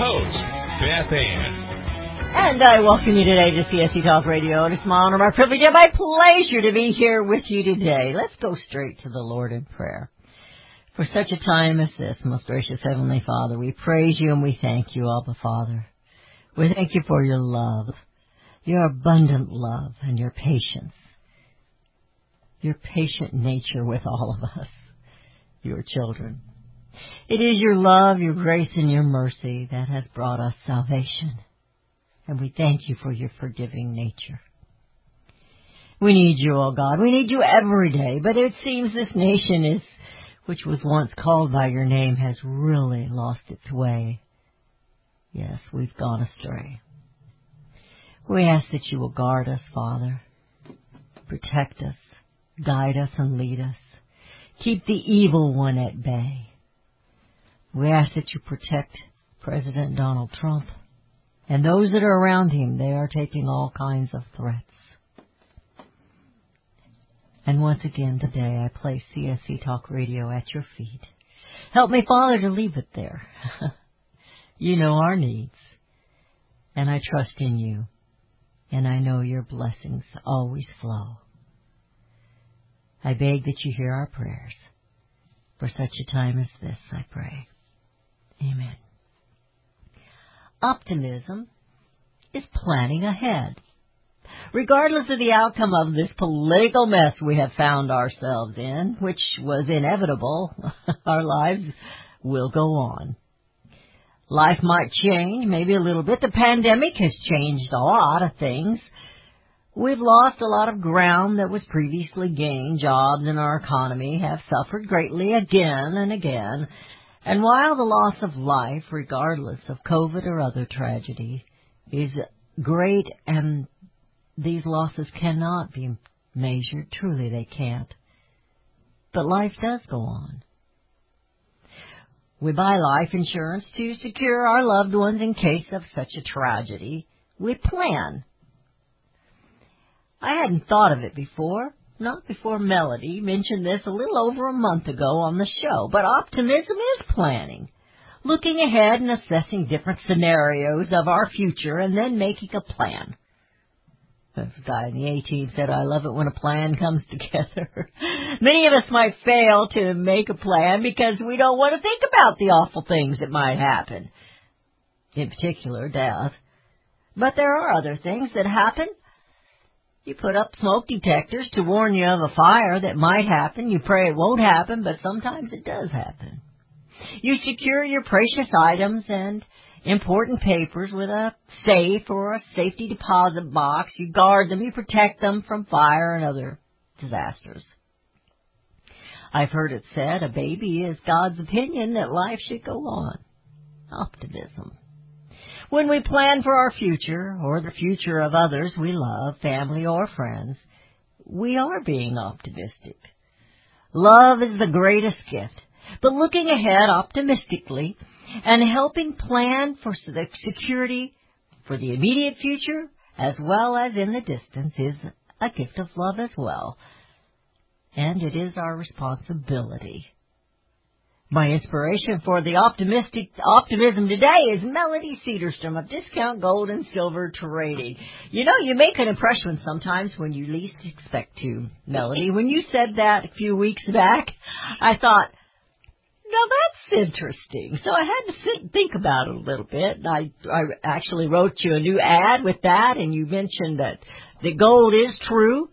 Host, Beth Ann. And I welcome you today to CSC Talk Radio. And it's my honor, my privilege, and my pleasure to be here with you today. Let's go straight to the Lord in prayer. For such a time as this, most gracious Heavenly Father, we praise you and we thank you, Abba Father. We thank you for your love, your abundant love, and your patience, your patient nature with all of us, your children. It is your love, your grace, and your mercy that has brought us salvation and we thank you for your forgiving nature. We need you, oh God. We need you every day, but it seems this nation is, which was once called by your name, has really lost its way. Yes, we've gone astray. We ask that you will guard us, Father. Protect us, guide us, and lead us. Keep the evil one at bay. We ask that you protect President Donald Trump and those that are around him, they are taking all kinds of threats. And once again today, I place CSC Talk Radio at your feet. Help me, Father, to leave it there. you know our needs, and I trust in you, and I know your blessings always flow. I beg that you hear our prayers. For such a time as this, I pray. Amen. Optimism is planning ahead. Regardless of the outcome of this political mess we have found ourselves in, which was inevitable, our lives will go on. Life might change, maybe a little bit. The pandemic has changed a lot of things. We've lost a lot of ground that was previously gained. Jobs in our economy have suffered greatly again and again. And while the loss of life, regardless of COVID or other tragedy, is great and these losses cannot be measured, truly they can't. But life does go on. We buy life insurance to secure our loved ones in case of such a tragedy. We plan. I hadn't thought of it before, not before Melody mentioned this a little over a month ago on the show, but optimism is planning. Looking ahead and assessing different scenarios of our future and then making a plan. This guy in the A-team said, I love it when a plan comes together. Many of us might fail to make a plan because we don't want to think about the awful things that might happen. In particular, death. But there are other things that happen you put up smoke detectors to warn you of a fire that might happen. You pray it won't happen, but sometimes it does happen. You secure your precious items and important papers with a safe or a safety deposit box. You guard them, you protect them from fire and other disasters. I've heard it said a baby is God's opinion that life should go on. Optimism. When we plan for our future or the future of others we love, family or friends, we are being optimistic. Love is the greatest gift, but looking ahead optimistically and helping plan for the security for the immediate future as well as in the distance is a gift of love as well. And it is our responsibility my inspiration for the optimistic optimism today is Melody Cedarstrom of Discount Gold and Silver Trading. You know, you make an impression sometimes when you least expect to, Melody. When you said that a few weeks back, I thought, now that's interesting. So I had to sit and think about it a little bit. I I actually wrote you a new ad with that, and you mentioned that the gold is true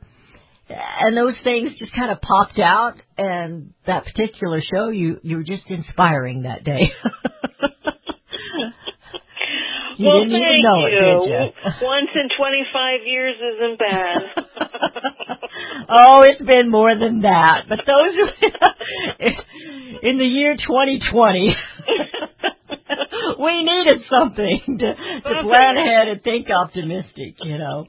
and those things just kind of popped out and that particular show you you were just inspiring that day you well, didn't thank even know you. it did you Once in 25 years isn't bad. oh it's been more than that but those in the year 2020, we needed something to, to plan ahead and think optimistic, you know.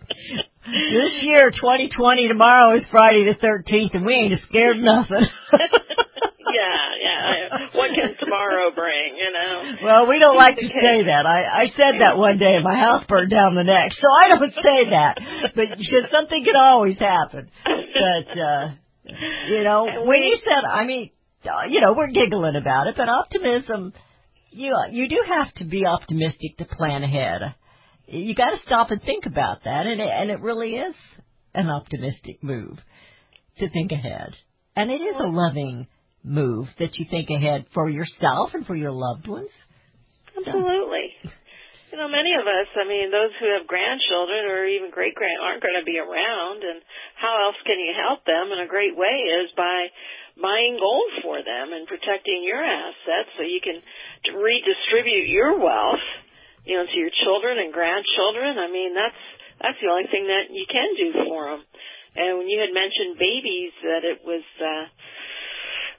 This year, 2020, tomorrow is Friday the 13th, and we ain't scared of nothing. yeah, yeah. What can tomorrow bring? You know. Well, we don't like to say that. I, I said that one day and my house burned down the next, so I don't say that. But because something can always happen. But, uh, you know, when you said, I mean, uh, you know, we're giggling about it, but optimism, you, you do have to be optimistic to plan ahead. You gotta stop and think about that, and it, and it really is an optimistic move to think ahead. And it is a loving move that you think ahead for yourself and for your loved ones. Absolutely. You know, many of us, I mean, those who have grandchildren or even great grand aren't going to be around, and how else can you help them? And a great way is by buying gold for them and protecting your assets so you can redistribute your wealth, you know, to your children and grandchildren. I mean, that's that's the only thing that you can do for them. And when you had mentioned babies, that it was. uh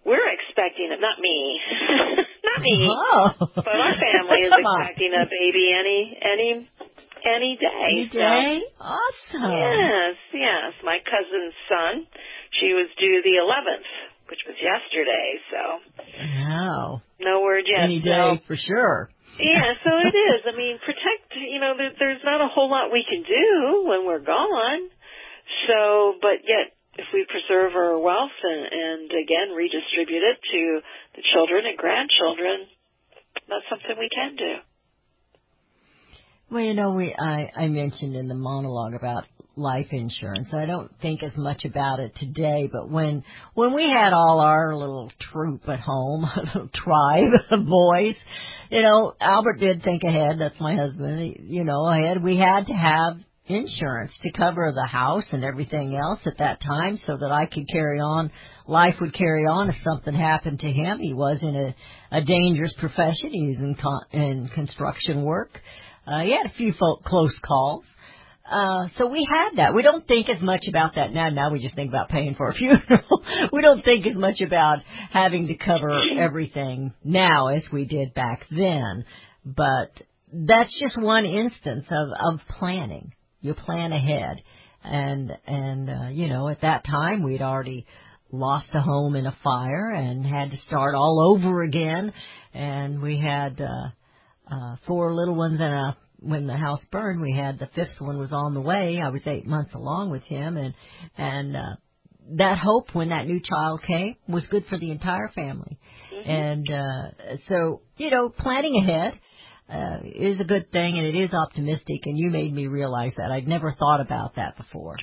we're expecting it, not me, not me, Oh. but our family is expecting a baby any any any day. Any So- day? Awesome. Yes, yes. My cousin's son, she was due the 11th, which was yesterday. So Wow. no word yet. Any So- day for sure. Yeah, so it is. I mean, protect. You know, there, there's not a whole lot we can do when we're gone. So, but yet, if we preserve our wealth and, and again redistribute it to the children and grandchildren, that's something we can do. Well, you know, we I, I mentioned in the monologue about life insurance. I don't think as much about it today, but when when we had all our little troop at home, little tribe of boys, you know, Albert did think ahead. That's my husband. You know, ahead. We had to have insurance to cover the house and everything else at that time, so that I could carry on. Life would carry on if something happened to him. He was in a a dangerous profession. He was in con- in construction work. Uh, he had a few fo- close calls. Uh, so we had that. We don't think as much about that now. Now we just think about paying for a funeral. we don't think as much about having to cover everything now as we did back then. But that's just one instance of, of planning. You plan ahead. And, and, uh, you know, at that time we'd already lost a home in a fire and had to start all over again. And we had, uh, uh, four little ones and a when the house burned we had the fifth one was on the way. I was eight months along with him and and uh that hope when that new child came was good for the entire family. And uh so you know planning ahead uh is a good thing and it is optimistic and you made me realize that. I'd never thought about that before.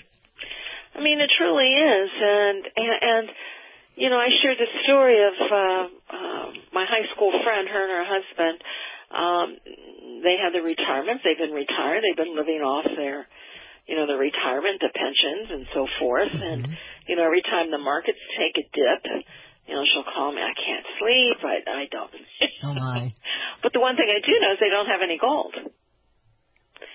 I mean, it truly is, and and, and you know, I shared the story of uh, uh, my high school friend, her and her husband. Um, they had their retirement. They've been retired. They've been living off their, you know, their retirement, the pensions, and so forth. Mm-hmm. And you know, every time the markets take a dip, you know, she'll call me. I can't sleep. I I don't. oh my but the one thing I do know is they don't have any gold.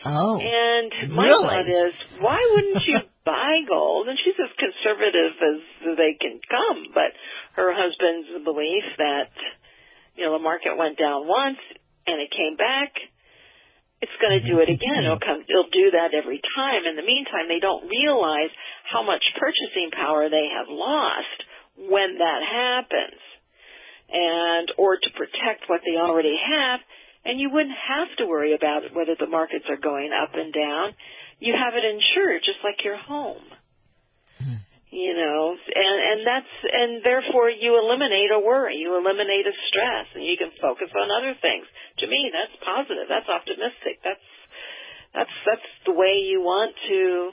oh And my Really? thought is, why wouldn't you buy gold? And she's as conservative as they can come, but her husband's belief that, you know, the market went down once and it came back, it's going to do it again. Mm-hmm. It'll come, it'll do that every time. In the meantime, they don't realize how much purchasing power they have lost when that happens. And, or to protect what they already have, and you wouldn't have to worry about whether the markets are going up and down. You have it insured just like your home. You know, and and that's and therefore you eliminate a worry, you eliminate a stress, and you can focus on other things. To me, that's positive. That's optimistic. That's that's that's the way you want to.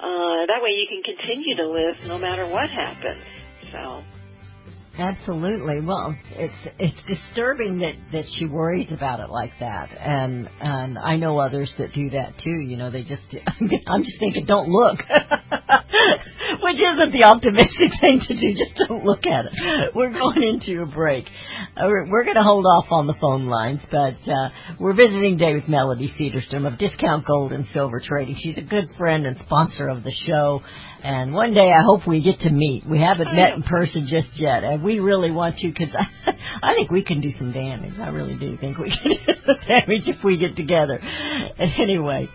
Uh, that way you can continue to live no matter what happens. So. Absolutely. Well, it's it's disturbing that that she worries about it like that, and and I know others that do that too. You know, they just I'm just thinking, don't look. Which isn't the optimistic thing to do. Just don't look at it. We're going into a break. Uh, We're, we're going to hold off on the phone lines, but uh, we're visiting today with Melody Cedarstrom of Discount Gold and Silver Trading. She's a good friend and sponsor of the show. And one day I hope we get to meet. We haven't met in person just yet, and we really want to because I, I think we can do some damage. I really do think we can do some damage if we get together. Anyway,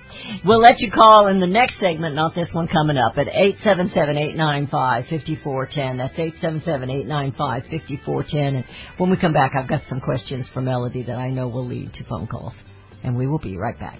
we'll let you call in the next segment, not this one coming up, at eight seven seven eight nine five fifty four ten. That's eight seven seven eight nine five fifty four ten. And when we come back, I've got some questions for Melody that I know will lead to phone calls, and we will be right back.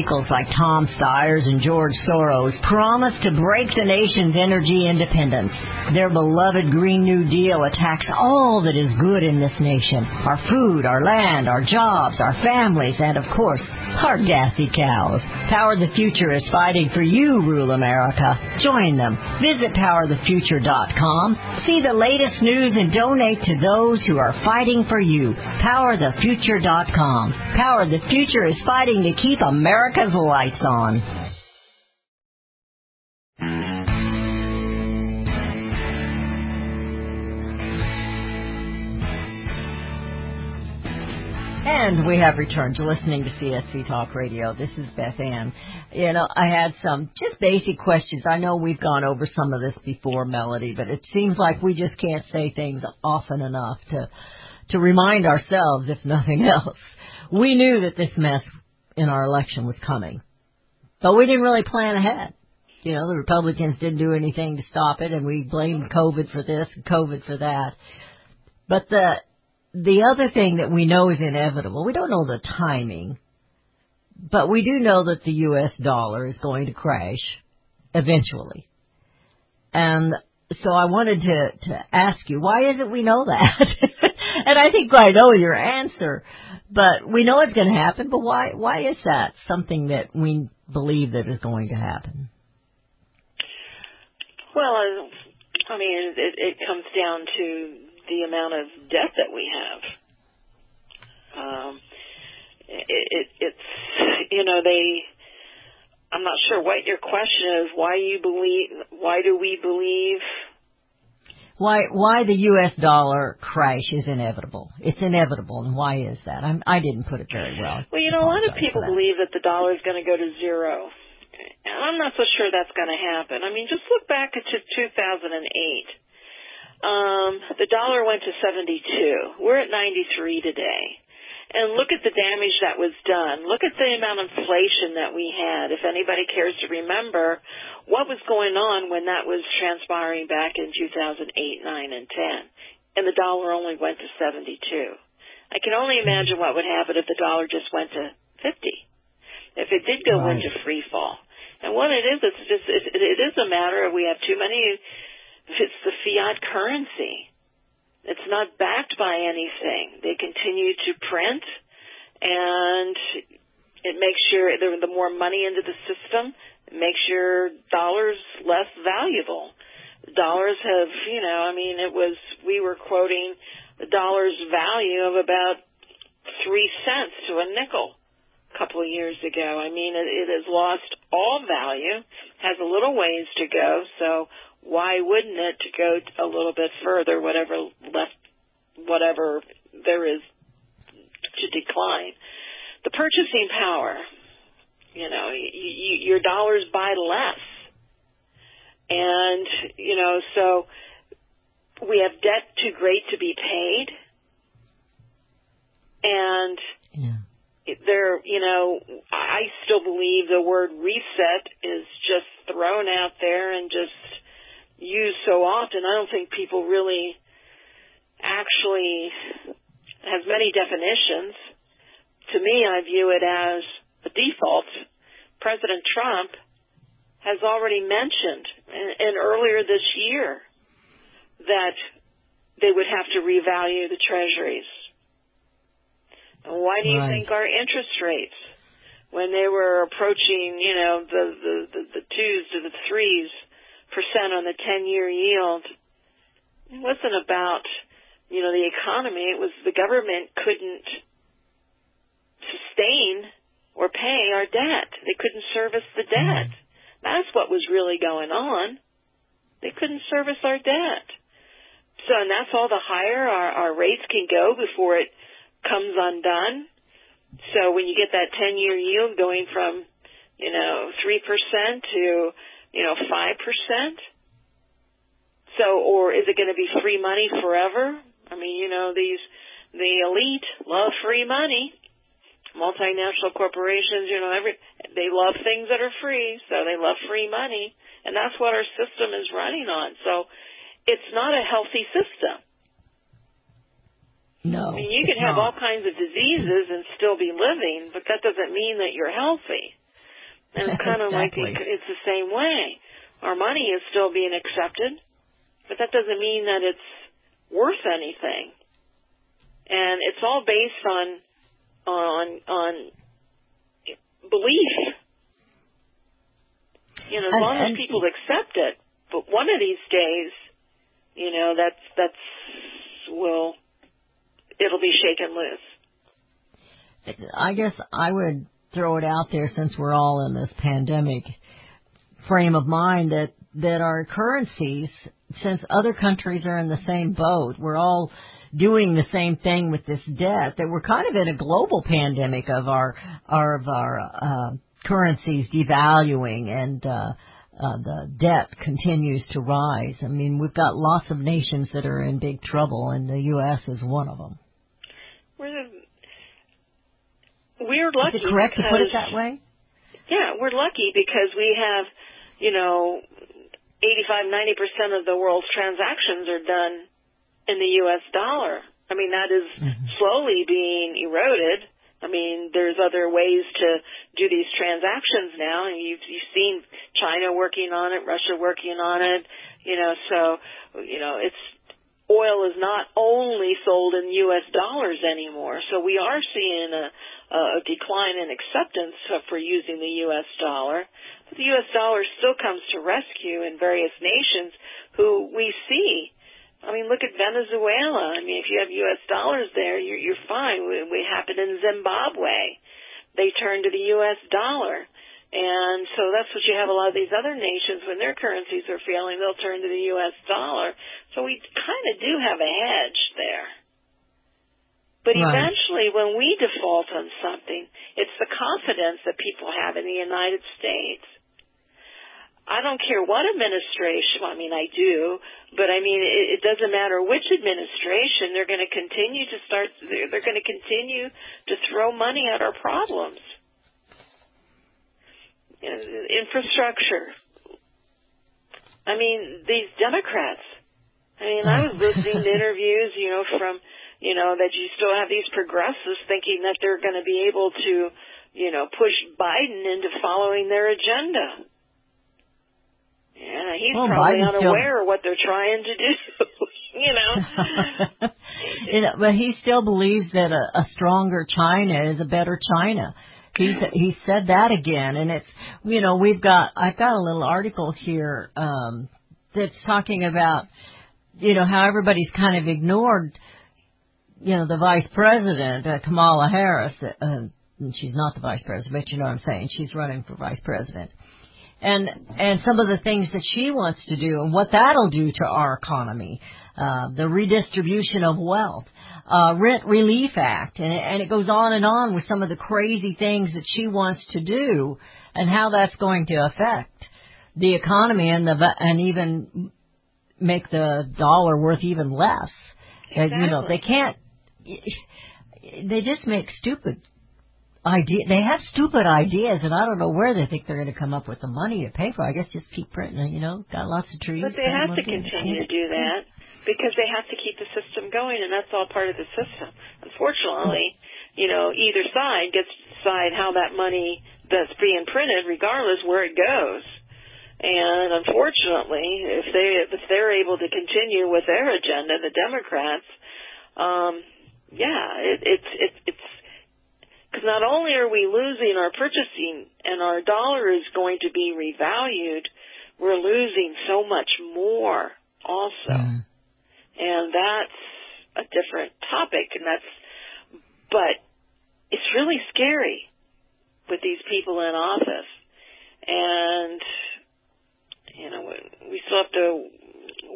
like Tom Steyers and George Soros promise to break the nation's energy independence. Their beloved Green New Deal attacks all that is good in this nation. Our food, our land, our jobs, our families, and of course, our gassy cows. Power the Future is fighting for you, rural America. Join them. Visit powerthefuture.com. See the latest news and donate to those who are fighting for you. Powerthefuture.com. Power the Future is fighting to keep America's lights on. And we have returned to listening to CSC Talk Radio. This is Beth Ann. You know, I had some just basic questions. I know we've gone over some of this before, Melody, but it seems like we just can't say things often enough to to remind ourselves, if nothing else. We knew that this mess in our election was coming, but we didn't really plan ahead. You know, the Republicans didn't do anything to stop it, and we blamed COVID for this and COVID for that. But the the other thing that we know is inevitable, we don't know the timing, but we do know that the U.S. dollar is going to crash eventually. And so I wanted to, to ask you, why is it we know that? and I think I know your answer, but we know it's going to happen, but why, why is that something that we believe that is going to happen? Well, I mean, it, it comes down to the amount of debt that we have. Um, it, it, it's you know they. I'm not sure what your question is. Why you believe? Why do we believe? Why why the U.S. dollar crash is inevitable? It's inevitable, and why is that? I'm, I didn't put it very well. Well, you know, a lot of people believe that the dollar is going to go to zero. And I'm not so sure that's going to happen. I mean, just look back to 2008. Um, the dollar went to 72. We're at 93 today. And look at the damage that was done. Look at the amount of inflation that we had. If anybody cares to remember what was going on when that was transpiring back in 2008, 9, and 10. And the dollar only went to 72. I can only imagine what would happen if the dollar just went to 50. If it did go Right. into free fall. And what it is, it's just, it, it is a matter of we have too many, it's the fiat currency. It's not backed by anything. They continue to print, and it makes the, the more money into the system, it makes your dollars less valuable. Dollars have, you know, I mean, it was we were quoting the dollar's value of about three cents to a nickel a couple of years ago. I mean, it, it has lost all value, has a little ways to go, so why wouldn't it to go a little bit further, whatever left, whatever there is to decline? The purchasing power, you know, y y your dollars buy less, and you know, so we have debt too great to be paid, and Yeah. there, you know, I still believe the word reset is just thrown out there and just used so often. I don't think people really actually has many definitions. To me, I view it as a default. President Trump has already mentioned, and, and earlier this year, that they would have to revalue the treasuries. And Why do you Right. think our interest rates, when they were approaching, you know, the the, the, the twos to the threes on the ten year yield, it wasn't about, you know, the economy. It was the government couldn't sustain or pay our debt. They couldn't service the debt. That's what was really going on. They couldn't service our debt. So, and that's all the higher our, our rates can go before it comes undone. So when you get that 10 year yield going from, you know, 3% to, you know, 5%. So, or is it going to be free money forever? I mean, you know, these, the elite love free money. Multinational corporations, you know, every, they love things that are free, so they love free money. And that's what our system is running on. So it's not a healthy system. No. I mean, you can have not. all kinds of diseases and still be living, but that doesn't mean that you're healthy. And it's kind of like Exactly. it, it's the same way. Our money is still being accepted, but that doesn't mean that it's worth anything. And it's all based on on on belief. You know, as long as people accept it, but one of these days, you know, that's that's will it'll be shaken loose. I guess I would throw it out there since we're all in this pandemic frame of mind that that our currencies, since other countries are in the same boat, we're all doing the same thing with this debt. That we're kind of in a global pandemic of our, our of our uh, currencies devaluing and. Uh, uh, the debt continues to rise. I mean, we've got lots of nations that are in big trouble, and the U.S. is one of them. We're we're lucky. Is it correct to put it that way? Yeah, we're lucky because we have, you know, 85, 90 percent of the world's transactions are done in the U.S. dollar. I mean, that is Mm-hmm. slowly being eroded. I mean, there's other ways to do these transactions now, and you've you've seen China working on it, Russia working on it. You know, so you know, it's oil is not only sold in U.S. dollars anymore. So we are seeing a a decline in acceptance for using the U.S. dollar. But the U.S. dollar still comes to rescue in various nations who we see. I mean, look at Venezuela. I mean, if you have U.S. dollars there, you're, you're fine. We, happened in Zimbabwe. They turned to the U.S. dollar. And so that's what you have a lot of these other nations when their currencies are failing, they'll turn to the US dollar. So we kind of do have a hedge there. But Right. eventually when we default on something, it's the confidence that people have in the United States. I don't care what administration, I mean I do, but I mean it, it doesn't matter which administration, they're going to continue to start, they're, they're going to continue to throw money at our problems infrastructure. I mean, these Democrats. I mean, I was listening to interviews, you know, from, you know, that you still have these progressives thinking that they're going to be able to, you know, push Biden into following their agenda. Yeah, he's Well, probably Biden's still- unaware of what they're trying to do. you know, You know, but he still believes that a, a stronger China is a better China. He he said that again, and it's you know we've got I've got a little article here um, that's talking about you know how everybody's kind of ignored you know the vice president uh, Kamala Harris. Uh, she's not the vice president, but you know what I'm saying. She's running for vice president and and some of the things that she wants to do and what that'll do to our economy, uh, the redistribution of wealth, uh, rent relief act, and it, and it goes on and on with some of the crazy things that she wants to do and how that's going to affect the economy and the and even make the dollar worth even less. Uh, you know they can't. They just make stupid idea. They have stupid ideas, and I don't know where they think they're going to come up with the money to pay for. I guess just keep printing. You know, got lots of trees. But they have to continue to do that because they have to keep the system going, and that's all part of the system. Unfortunately, you know, either side gets to decide how that money that's being printed, regardless where it goes. And unfortunately, if they if they're able to continue with their agenda, the Democrats, um, yeah, it, it's it's it's because not only are we losing our purchasing and our dollar is going to be revalued, we're losing so much more also. Mm. And that's a different topic and that's, but it's really scary with these people in office. And, you know, we still have to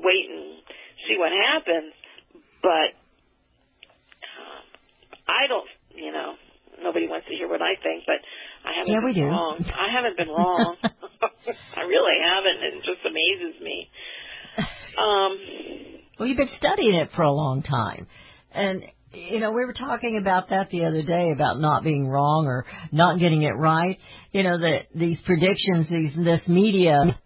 wait and see what happens, but I don't, you know, nobody wants to hear what I think, but I haven't Yeah, we been do. wrong. I haven't been wrong. I really haven't. It just amazes me. Um, Well, you've been studying it for a long time, and you know we were talking about that the other day about not being wrong or not getting it right. You know that these predictions, these this media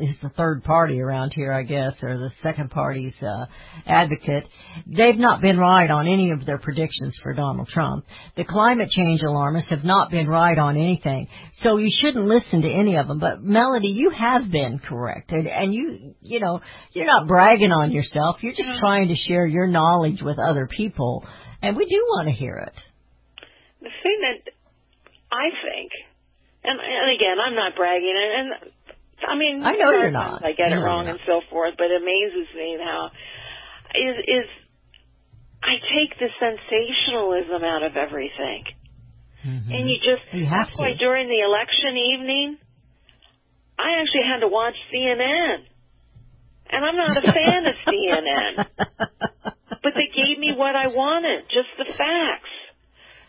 is the third party around here, I guess, or the second party's uh, advocate. They've not been right on any of their predictions for Donald Trump. The climate change alarmists have not been right on anything. So you shouldn't listen to any of them. But Melody, you have been correct, and, and you, you know, you're not bragging on yourself. You're just trying to share your knowledge with other people, and we do want to hear it. the thing that I think, and, and again, I'm not bragging, and, and I mean, I know you're not. I get it wrong and so forth, but it amazes me how is is I take the sensationalism out of everything, and you just Mm-hmm. You have that's why to. during the election evening, I actually had to watch CNN, and I'm not a fan of CNN, but they gave me what I wanted, just the facts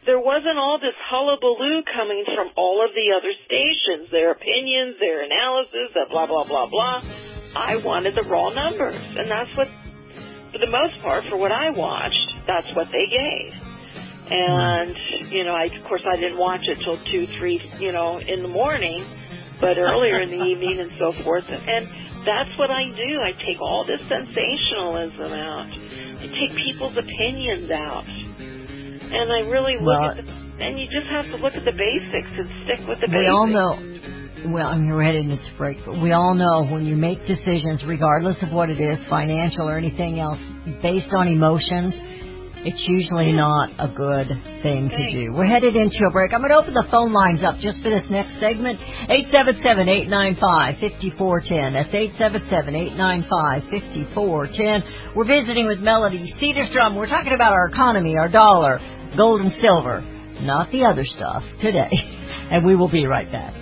there wasn't all this hullabaloo coming from all of the other stations, their opinions, their analysis, that blah, blah, blah, blah. I wanted the raw numbers, and that's what, for the most part, for what I watched, that's what they gave. And, you know, I, of course, I didn't watch it till 2, 3, you know, in the morning, but earlier in the evening and so forth. And that's what I do. I take all this sensationalism out. I take people's opinions out and I really look Well- at the, and you just have to look at the basics and stick with the basics. We all know. Well, I'm ready to break, but we all know when you make decisions, regardless of what it is, financial or anything else, based on emotions, it's usually not a good thing to do. We're headed into a break. I'm going to open the phone lines up just for this next segment. 877-895-5410. That's 877-895-5410. We're visiting with Melody Cedarstrom. We're talking about our economy, our dollar, gold and silver, not the other stuff today. And we will be right back.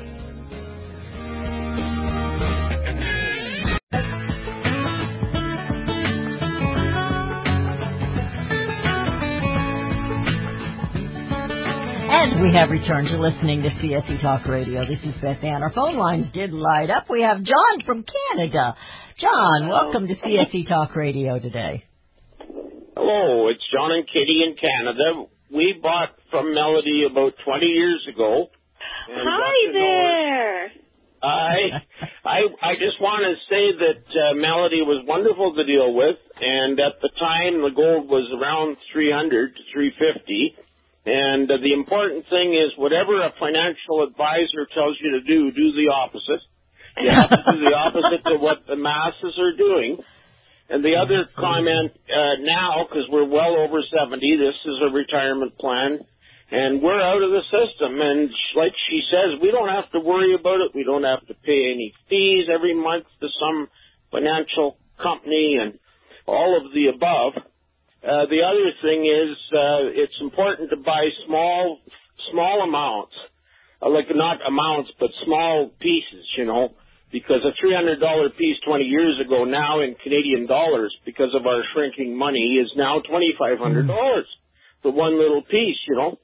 And we have returned to listening to CSC Talk Radio. This is Beth Ann. Our phone lines did light up. We have John from Canada. John, welcome to CSC Talk Radio today. Hello, it's John and Kitty in Canada. We bought from Melody about 20 years ago. Hi to know her. there. I, I, I just want to say that uh, Melody was wonderful to deal with, and at the time the gold was around 300 to 350. And uh, the important thing is, whatever a financial advisor tells you to do, do the opposite. You have to do the opposite to what the masses are doing. And the other comment uh, now, because we're well over 70, this is a retirement plan, and we're out of the system. And like she says, we don't have to worry about it. We don't have to pay any fees every month to some financial company and all of the above. Uh, the other thing is, uh, it's important to buy small, small amounts, uh, like not amounts, but small pieces, you know, because a $300 piece 20 years ago now in Canadian dollars, because of our shrinking money, is now $2,500 for one little piece, you know.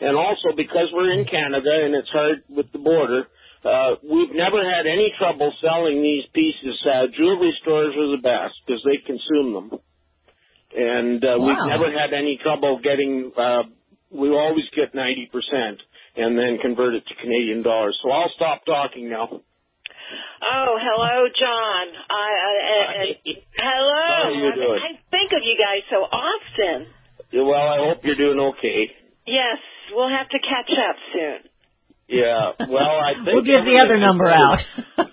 And also because we're in Canada and it's hard with the border, uh, we've never had any trouble selling these pieces. Uh, jewelry stores are the best because they consume them. And uh, we've never had any trouble getting, uh, we always get 90% and then convert it to Canadian dollars. So I'll stop talking now. Oh, hello, John. I, I, I, I hello. How are you doing? I think of you guys so often. Well, I hope you're doing okay. Yes, we'll have to catch up soon. Yeah. Well, I think We'll give the other number out.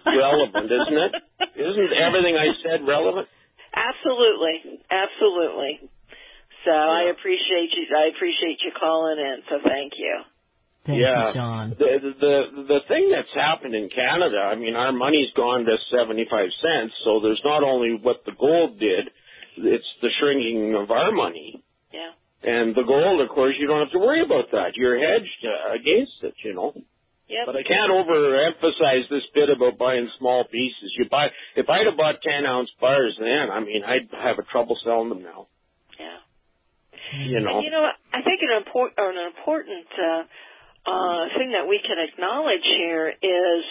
relevant, isn't it? Isn't everything I said relevant? Absolutely, absolutely. So I appreciate you. I appreciate you calling in. So thank you. Thank yeah. you, John. The, the the the thing that's happened in Canada, I mean, our money's gone to seventy five cents. So there's not only what the gold did, it's the shrinking of our money. Yeah. And the gold, of course, you don't have to worry about that. You're hedged uh, against it, you know. Yep. But I can't overemphasize this bit about buying small pieces. You buy if I'd have bought ten ounce bars then, I mean, I'd have a trouble selling them now. yeah. You know. And you know. I think an important an important uh, uh, thing that we can acknowledge here is,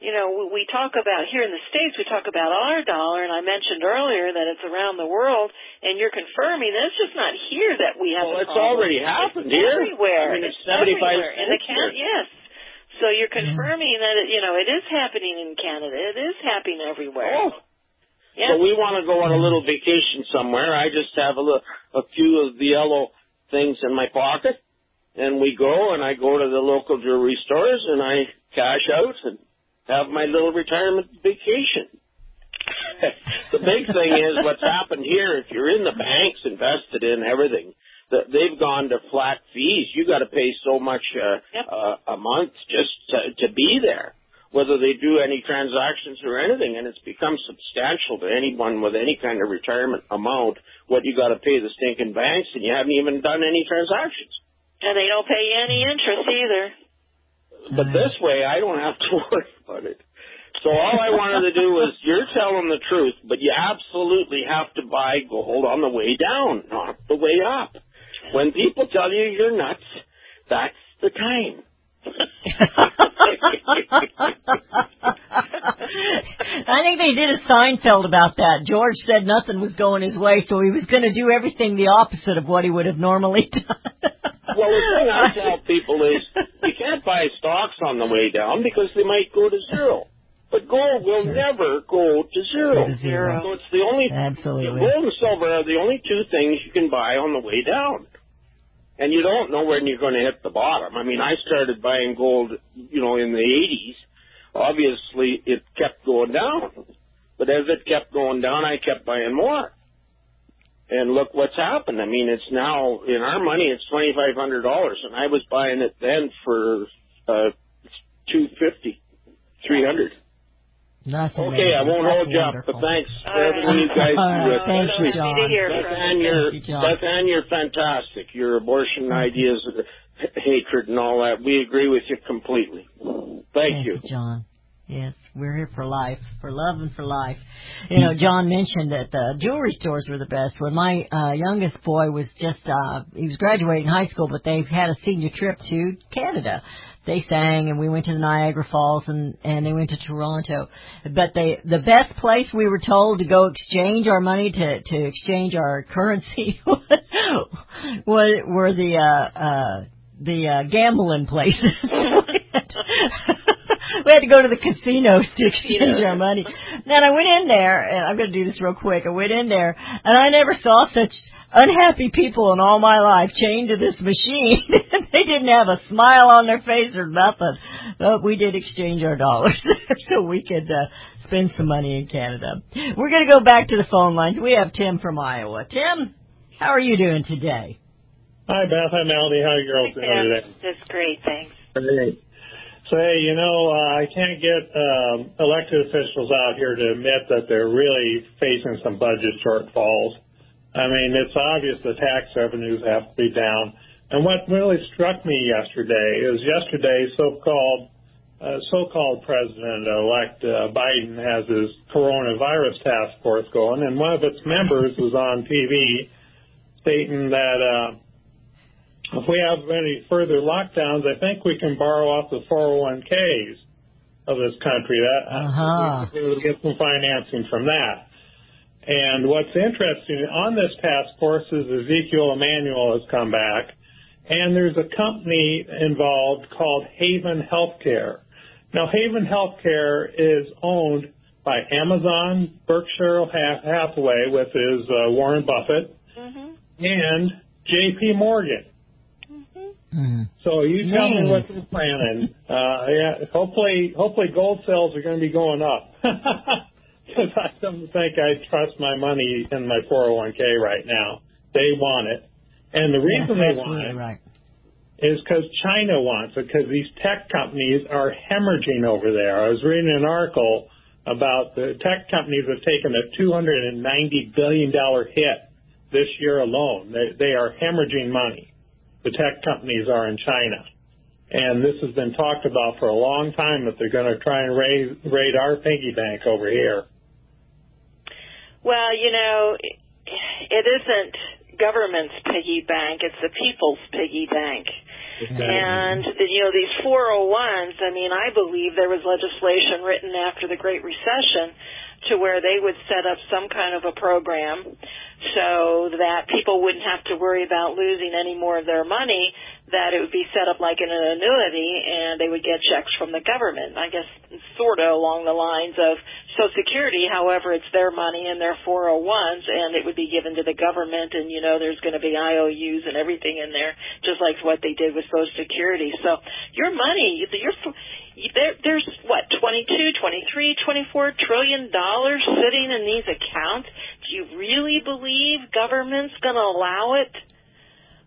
you know, we, we talk about here in the states, we talk about our dollar, and I mentioned earlier that it's around the world, and you're confirming that it's just not here that we have. Well, a it's problem. already happened It's here. Everywhere. I mean, it's It's 75 everywhere. In the cents can- yes. So you're confirming that it, you know it is happening in Canada. It is happening everywhere. Oh. Yeah. So we want to go on a little vacation somewhere. I just have a little, a few of the yellow things in my pocket, and we go, and I go to the local jewelry stores, and I cash out and have my little retirement vacation. the big thing is what's happened here. If you're in the banks, invested in everything, that they've gone to flat fees. You got to pay so much uh, Yep. uh, a month just to, to be there whether they do any transactions or anything, and it's become substantial to anyone with any kind of retirement amount what you got to pay the stinking banks, and you haven't even done any transactions. And they don't pay any interest either. But this way, I don't have to worry about it. So all I wanted to do was, you're telling the truth, but you absolutely have to buy gold on the way down, not the way up. When people tell you you're nuts, that's the time. I think they did a Seinfeld about that. George said nothing was going his way, so he was going to do everything the opposite of what he would have normally done. Well, the thing I tell people is you can't buy stocks on the way down because they might go to zero. But gold will never go to zero. Go to zero. So it's the only Absolutely. gold and silver are the only two things you can buy on the way down. And you don't know when you're going to hit the bottom. I mean, I started buying gold, you know, in the 80s. Obviously, it kept going down. But as it kept going down, I kept buying more. And look what's happened. I mean, it's now in our money, it's twenty five hundred dollars, and I was buying it then for uh, two fifty, three hundred. That's Okay, I won't hold you up, but wonderful. thanks for All right. everything you guys do. right, thank you, Especially- John. Good to hear Beth from Ann, you. you're, Thank you, John. Beth Ann, you're fantastic. Your abortion ideas, of h- hatred, and all that. We agree with you completely. Thank, you. John. Yes, we're here for life, for love and for life. You know, John mentioned that the jewelry stores were the best. When my uh, youngest boy was just, uh, he was graduating high school, but they had a senior trip to Canada. They sang and we went to the Niagara Falls and, and they went to Toronto. But they, the best place we were told to go exchange our money to, to exchange our currency was, were the, uh, uh, the, uh, gambling places. we had to go to the casinos to exchange our money. Then I went in there, and I'm going to do this real quick. I went in there, and I never saw such unhappy people in all my life chained to this machine. they didn't have a smile on their face or nothing. But we did exchange our dollars so we could uh, spend some money in Canada. We're going to go back to the phone lines. We have Tim from Iowa. Tim, how are you doing today? Hi, Beth. Hi, Melody. How are you girls doing today? that's great. Thanks. Great. Hey, you know, uh, I can't get um, elected officials out here to admit that they're really facing some budget shortfalls. I mean, it's obvious the tax revenues have to be down. And what really struck me yesterday is yesterday, so-called uh, so-called President-elect uh, Biden has his coronavirus task force going, and one of its members was on TV stating that. Uh, if we have any further lockdowns, I think we can borrow off the 401ks of this country. That Uh-huh. we would get some financing from that. And what's interesting on this task force is Ezekiel Emanuel has come back, and there's a company involved called Haven Healthcare. Now, Haven Healthcare is owned by Amazon, Berkshire Hathaway, with his uh, Warren Buffett, Mhm. and J.P. Morgan. Mm. So you tell me what you're planning. Uh, yeah, hopefully, hopefully gold sales are going to be going up. Because I don't think I trust my money in my 401k right now. They want it, and the reason That's they want it right. is because China wants it. Because these tech companies are hemorrhaging over there. I was reading an article about the tech companies have taken a 290 billion dollar hit this year alone. They, they are hemorrhaging money. The tech companies are in China. And this has been talked about for a long time that they're going to try and raid, raid our piggy bank over here. Well, you know, it isn't government's piggy bank; it's the people's piggy bank. And you know these 401s. I mean, I believe there was legislation written after the Great Recession to where they would set up some kind of a program so that people wouldn't have to worry about losing any more of their money. That it would be set up like an annuity, and they would get checks from the government. I guess sort of along the lines of Social Security. However, it's their money and their 401s, and it would be given to the government. And you know, there's going to be IOUs and everything in there, just like what they did with Social Security. So your money, your there, there's what 22, 23, 24 trillion dollars sitting in these accounts. Do you really believe government's going to allow it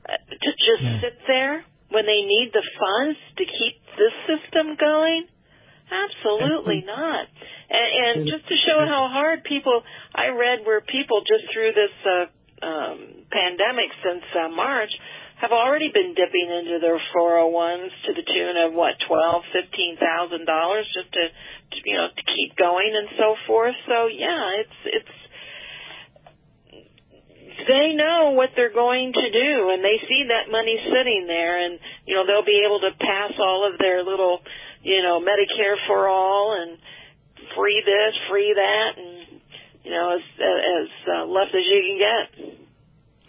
uh, to just sit there when they need the funds to keep this system going? Absolutely not. And, and just to show how hard people, I read where people just through this uh, um, pandemic since uh, March have already been dipping into their 401s to the tune of what twelve, fifteen thousand dollars just to, to you know to keep going and so forth. So yeah, it's it's they know what they're going to do and they see that money sitting there and you know they'll be able to pass all of their little you know medicare for all and free this free that and you know as as uh, left as you can get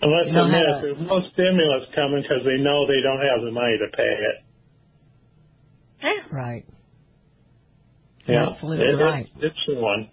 And let's You admit, how there's no stimulus coming because they know they don't have the money to pay it. yeah Right. Yeah, Absolutely it, right. It's, it's the one.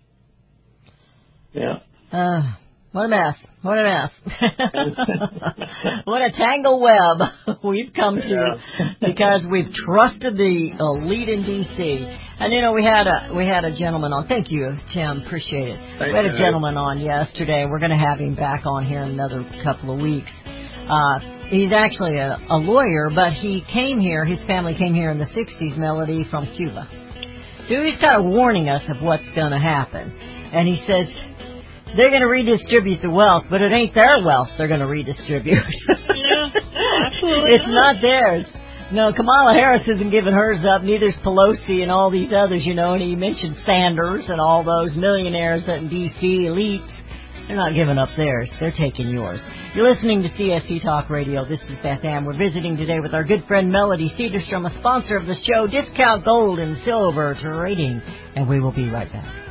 Yeah. Uh, what a mess. What a mess. what a tangle web we've come to because we've trusted the elite in D.C. And you know, we had a we had a gentleman on. Thank you, Tim. Appreciate it. we had a gentleman on yesterday. We're going to have him back on here in another couple of weeks. Uh, he's actually a, a lawyer, but he came here. His family came here in the '60s, Melody from Cuba. So he's kind of warning us of what's going to happen. And he says they're going to redistribute the wealth, but it ain't their wealth they're going to redistribute. Yeah, absolutely. it's not theirs. No, Kamala Harris isn't giving hers up. Neither's Pelosi and all these others, you know. And he mentioned Sanders and all those millionaires that in D.C. elites. They're not giving up theirs. They're taking yours. You're listening to CSC Talk Radio. This is Beth Ann. We're visiting today with our good friend Melody Cedarstrom, a sponsor of the show, Discount Gold and Silver Trading. And we will be right back.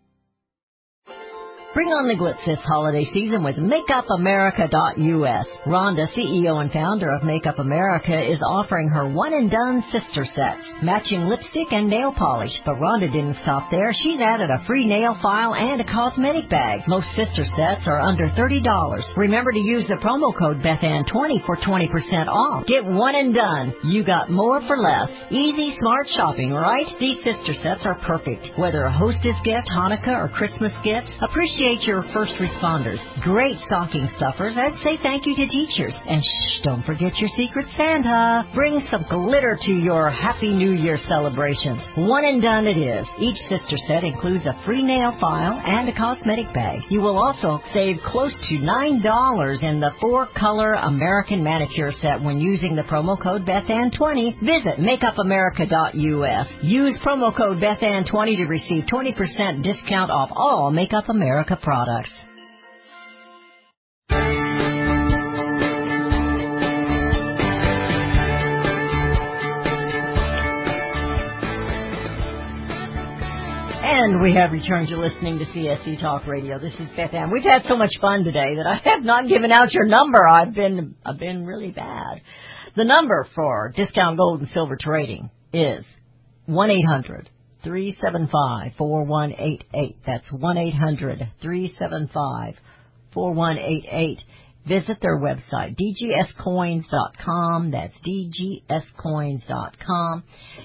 Bring on the glitz this holiday season with MakeupAmerica.us. Rhonda, CEO and founder of Makeup America, is offering her one and done sister sets, matching lipstick and nail polish. But Rhonda didn't stop there. She's added a free nail file and a cosmetic bag. Most sister sets are under $30. Remember to use the promo code BethAnn20 for 20% off. Get one and done. You got more for less. Easy, smart shopping, right? These sister sets are perfect. Whether a hostess gift, Hanukkah, or Christmas gift, appreciate appreciate your first responders, great stocking stuffers, and say thank you to teachers. And shh, don't forget your secret Santa. Bring some glitter to your Happy New Year celebrations. One and done it is. Each sister set includes a free nail file and a cosmetic bag. You will also save close to $9 in the four color American manicure set when using the promo code BethAnn20. Visit makeupamerica.us. Use promo code BethAnn20 to receive 20% discount off all Makeup America products. And we have returned to listening to CSC Talk Radio. This is Beth Ann. We've had so much fun today that I have not given out your number. I've been I've been really bad. The number for discount gold and silver trading is one eight hundred three seven five four one eight eight. That's one eight hundred three seven five four one eight eight. Visit their website, dgscoins.com. That's dgscoins.com.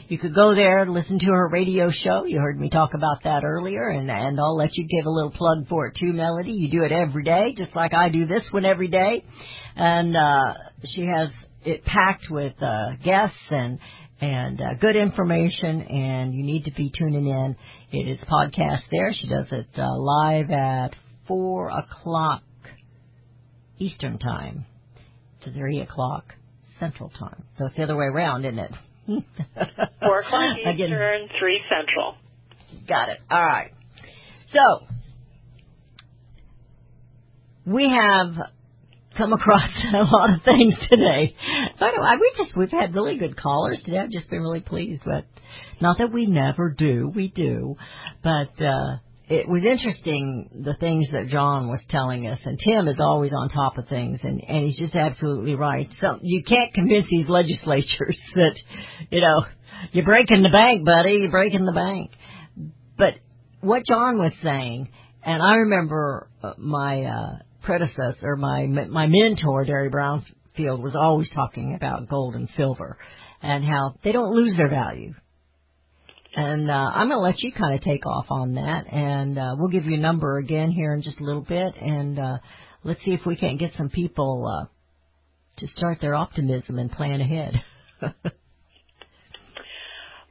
You could go there and listen to her radio show. You heard me talk about that earlier, and, and I'll let you give a little plug for it too, Melody. You do it every day, just like I do this one every day. And uh, she has it packed with uh, guests and and uh, good information, and you need to be tuning in. It is podcast there. She does it uh, live at 4 o'clock Eastern Time to 3 o'clock Central Time. So it's the other way around, isn't it? Four o'clock Eastern, three Central. Got it. All right. So we have come across a lot of things today. By the we just we've had really good callers today. I've just been really pleased with. Not that we never do, we do, but uh it was interesting the things that John was telling us, and Tim is always on top of things, and and he's just absolutely right. So you can't convince these legislatures that, you know, you're breaking the bank, buddy, you're breaking the bank. But what John was saying, and I remember uh, my uh, predecessor, my my mentor, Derry Brownfield, was always talking about gold and silver, and how they don't lose their value. And uh, I'm going to let you kind of take off on that, and uh, we'll give you a number again here in just a little bit, and uh, let's see if we can't get some people uh, to start their optimism and plan ahead.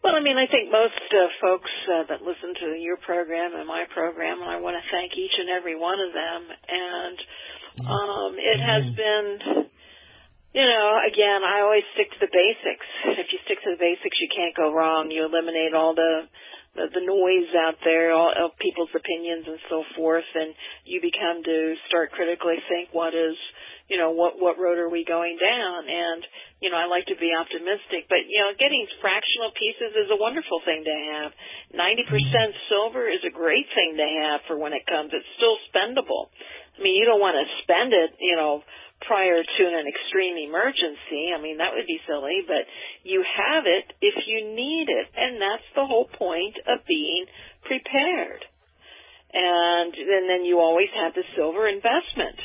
Well, I mean, I think most uh, folks uh, that listen to your program and my program, and I want to thank each and every one of them. And um, it has been, you know, again, I always stick to the basics. If you stick to the basics, you can't go wrong. You eliminate all the the, the noise out there, all of people's opinions and so forth, and you become to start critically think what is, you know, what what road are we going down? And you know, I like to be optimistic, but you know, getting fractional pieces is a wonderful thing to have. Ninety percent mm-hmm. silver is a great thing to have for when it comes. It's still spendable. I mean, you don't want to spend it, you know, prior to an extreme emergency. I mean, that would be silly, but you have it if you need it, and that's the whole point of being prepared. And, and then you always have the silver investment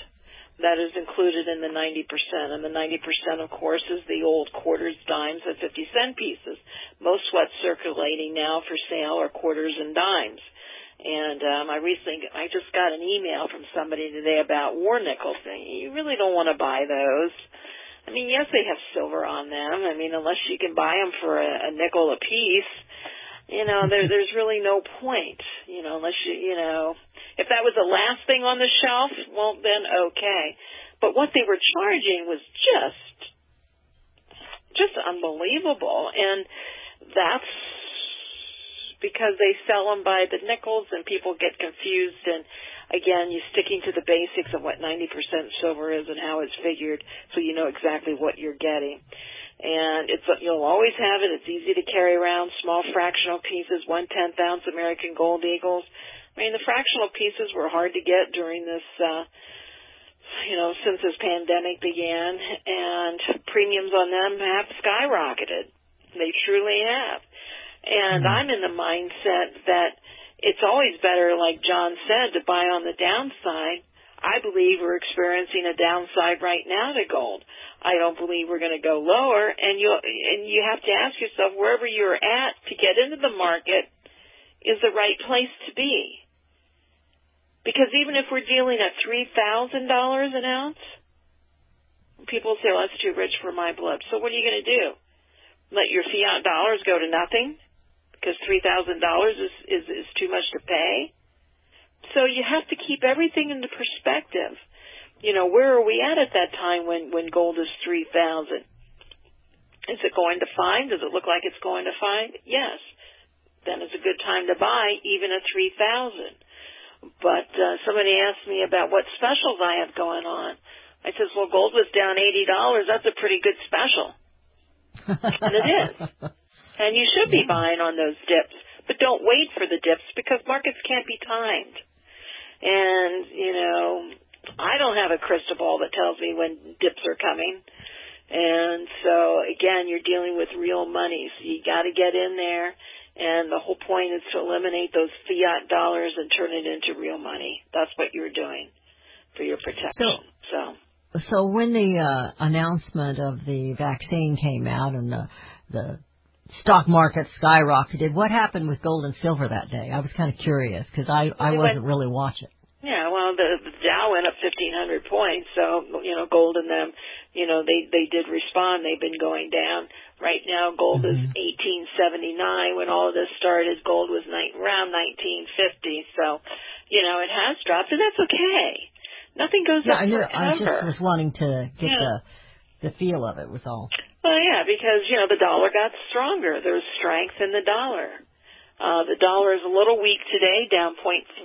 that is included in the 90%. And the 90%, of course, is the old quarters, dimes, and 50 cent pieces. Most what's circulating now for sale are quarters and dimes. And um, I recently, I just got an email from somebody today about war nickels. You really don't want to buy those. I mean, yes, they have silver on them. I mean, unless you can buy them for a, a nickel a piece, you know, there, there's really no point. You know, unless you, you know, if that was the last thing on the shelf, well, then okay. But what they were charging was just, just unbelievable, and that's because they sell them by the nickels and people get confused. And again you're sticking to the basics of what 90% silver is and how it's figured so you know exactly what you're getting. And it's you'll always have it. It's easy to carry around. Small fractional pieces one tenth ounce american gold eagles i mean the fractional pieces were hard to get during this uh you know since this pandemic began and premiums on them have skyrocketed they truly have and I'm in the mindset that it's always better, like John said, to buy on the downside. I believe we're experiencing a downside right now to gold. I don't believe we're going to go lower, and you and you have to ask yourself wherever you're at to get into the market is the right place to be. Because even if we're dealing at three thousand dollars an ounce, people say, "Well, that's too rich for my blood." So what are you going to do? Let your fiat dollars go to nothing because three thousand dollars is is is too much to pay? So you have to keep everything into perspective. You know, where are we at at that time when when gold is three thousand? Is it going to find? Does it look like it's going to find? Yes. Then it's a good time to buy, even three thousand. But uh, somebody asked me about what specials I have going on. I says, well, gold was down eighty dollars. That's a pretty good special, and it is. And you should be buying on those dips, but don't wait for the dips because markets can't be timed. And you know, I don't have a crystal ball that tells me when dips are coming. And so again, you're dealing with real money, so you got to get in there. And the whole point is to eliminate those fiat dollars and turn it into real money. That's what you're doing for your protection. So, So when the uh, announcement of the vaccine came out and the the stock market skyrocketed, what happened with gold and silver that day? I was kind of curious because I I wasn't really watching. Yeah, well, the, the Dow went up 1,500 points, so you know, gold and them, you know, they they did respond. They've been going down. Right now, gold is mm-hmm. 1879. When all of this started, gold was ni- around 1950. So, you know, it has dropped, and that's okay. Nothing goes Yeah, up forever. I just was wanting to get Yeah. the the feel of it. Was all. Well, yeah, because you know the dollar got stronger. There's strength in the dollar. Uh, the dollar is a little weak today, down 0.14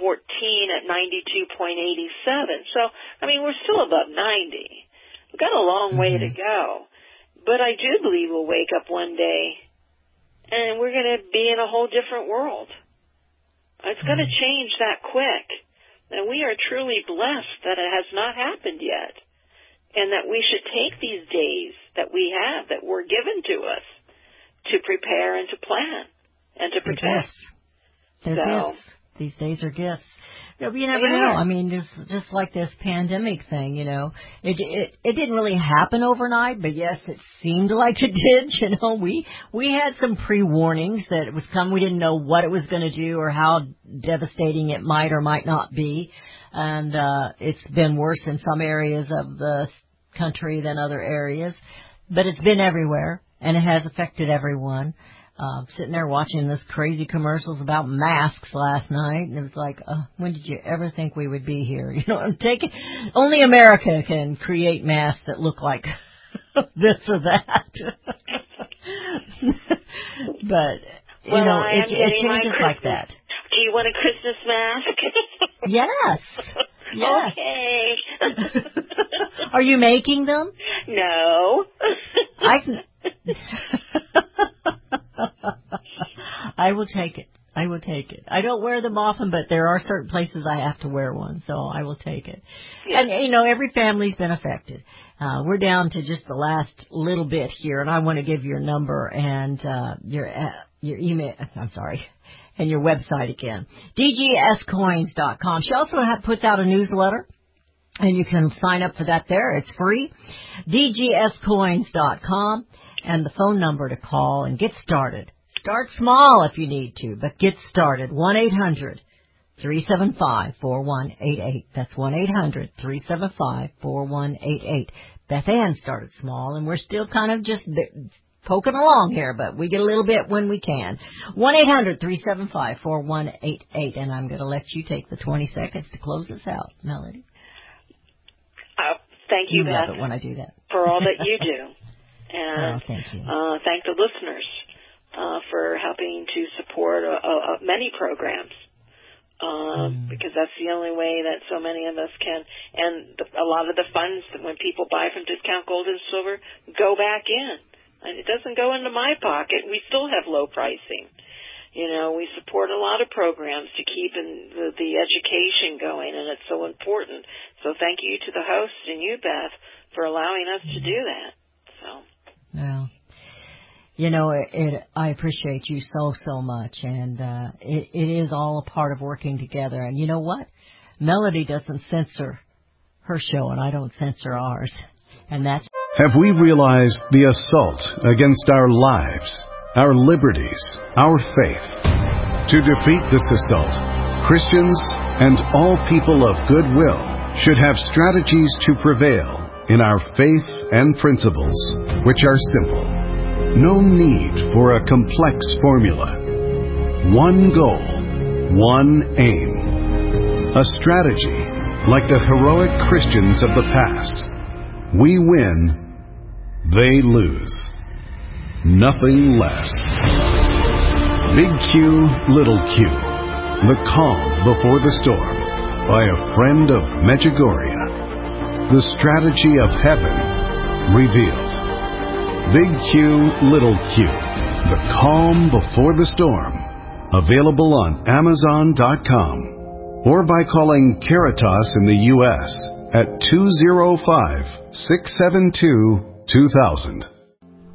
at 92.87. So, I mean, we're still above 90. We've got a long way to go. But I do believe we'll wake up one day and we're going to be in a whole different world. It's going to change that quick. And we are truly blessed that it has not happened yet. And that we should take these days that we have, that were given to us, to prepare and to plan and to They're protect. gifts. They're So- gifts. These days are gifts. You, you never They know. I mean, just just like this pandemic thing, you know, it it it didn't really happen overnight, but yes, it seemed like it did. You know, we we had some pre warnings that it was coming. We didn't know what it was going to do or how devastating it might or might not be, and uh it's been worse in some areas of the country than other areas, but it's been everywhere and it has affected everyone uh, sitting there watching this crazy commercials about masks last night, and it was like, uh, when did you ever think we would be here? You know, I'm taking only America can create masks that look like this or that. but you Well, know, it, it changes like that. Do you want a Christmas mask? Yes. Yes. Okay. Are you making them? no. I can. I will take it. I will take it. I don't wear them often, but there are certain places I have to wear one, so I will take it. And you know, every family's been affected. Uh, we're down to just the last little bit here, and I want to give your number and uh, your uh, your email. I'm sorry, and your website again, dgscoins.com. She also ha puts out a newsletter. And you can sign up for that there. It's free. DGScoins.com and the phone number to call and get started. Start small if you need to, but get started. 1-800-375-4188. That's 1-800-375-4188. Beth Ann started small and we're still kind of just poking along here, but we get a little bit when we can. 1-800-375-4188 and I'm going to let you take the 20 seconds to close this out, Melody. Uh, thank you, You Beth, love it when I do that. for all that you do. And Oh, thank you. uh, thank the listeners uh, for helping to support uh, uh, many programs. Uh, Mm. Because that's the only way that so many of us can, and the, a lot of the funds that when people buy from Discount Gold and Silver go back in, and it doesn't go into my pocket. We still have low pricing. You know, we support a lot of programs to keep in the, the education going, and it's so important. So thank you to the host and you, Beth, for allowing us to do that. So Well, you know, it, it I appreciate you so so much, and uh, it, it is all a part of working together. And you know what? Melody doesn't censor her show, and I don't censor ours, and that's Have we realized the assault against our lives, our liberties, our faith? To defeat this assault, Christians and all people of goodwill should have strategies to prevail in our faith and principles, which are simple. No need for a complex formula. One goal, one aim. A strategy like the heroic Christians of the past. We win, they lose. Nothing less. Big Q, Little Q. The Calm Before the Storm by a friend of Medjugorje. The strategy of heaven revealed. Big Q, Little Q. The Calm Before the Storm. Available on Amazon.com or by calling Caritas in the U.S. at 205 672 2000.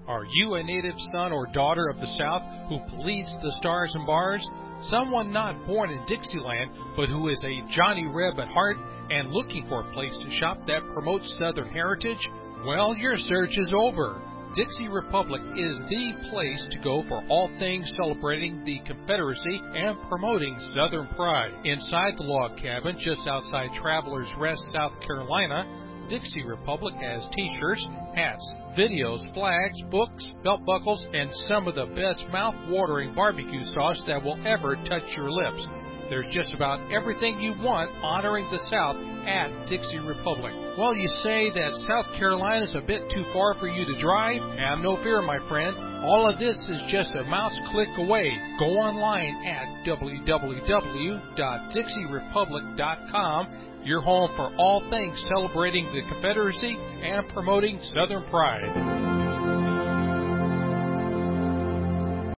Are you a native son or daughter of the South who pleads the stars and bars? Someone not born in Dixieland, but who is a Johnny Reb at heart and looking for a place to shop that promotes Southern heritage? Well, your search is over. Dixie Republic is the place to go for all things celebrating the Confederacy and promoting Southern pride. Inside the log cabin, just outside Travelers Rest, South Carolina, Dixie Republic has t-shirts, hats, videos, flags, books, belt buckles, and some of the best mouth-watering barbecue sauce that will ever touch your lips. There's just about everything you want honoring the South at Dixie Republic. Well, you say that South Carolina is a bit too far for you to drive? Have no fear, my friend. All of this is just a mouse click away. Go online at www.dixierepublic.com, your home for all things celebrating the Confederacy and promoting Southern pride.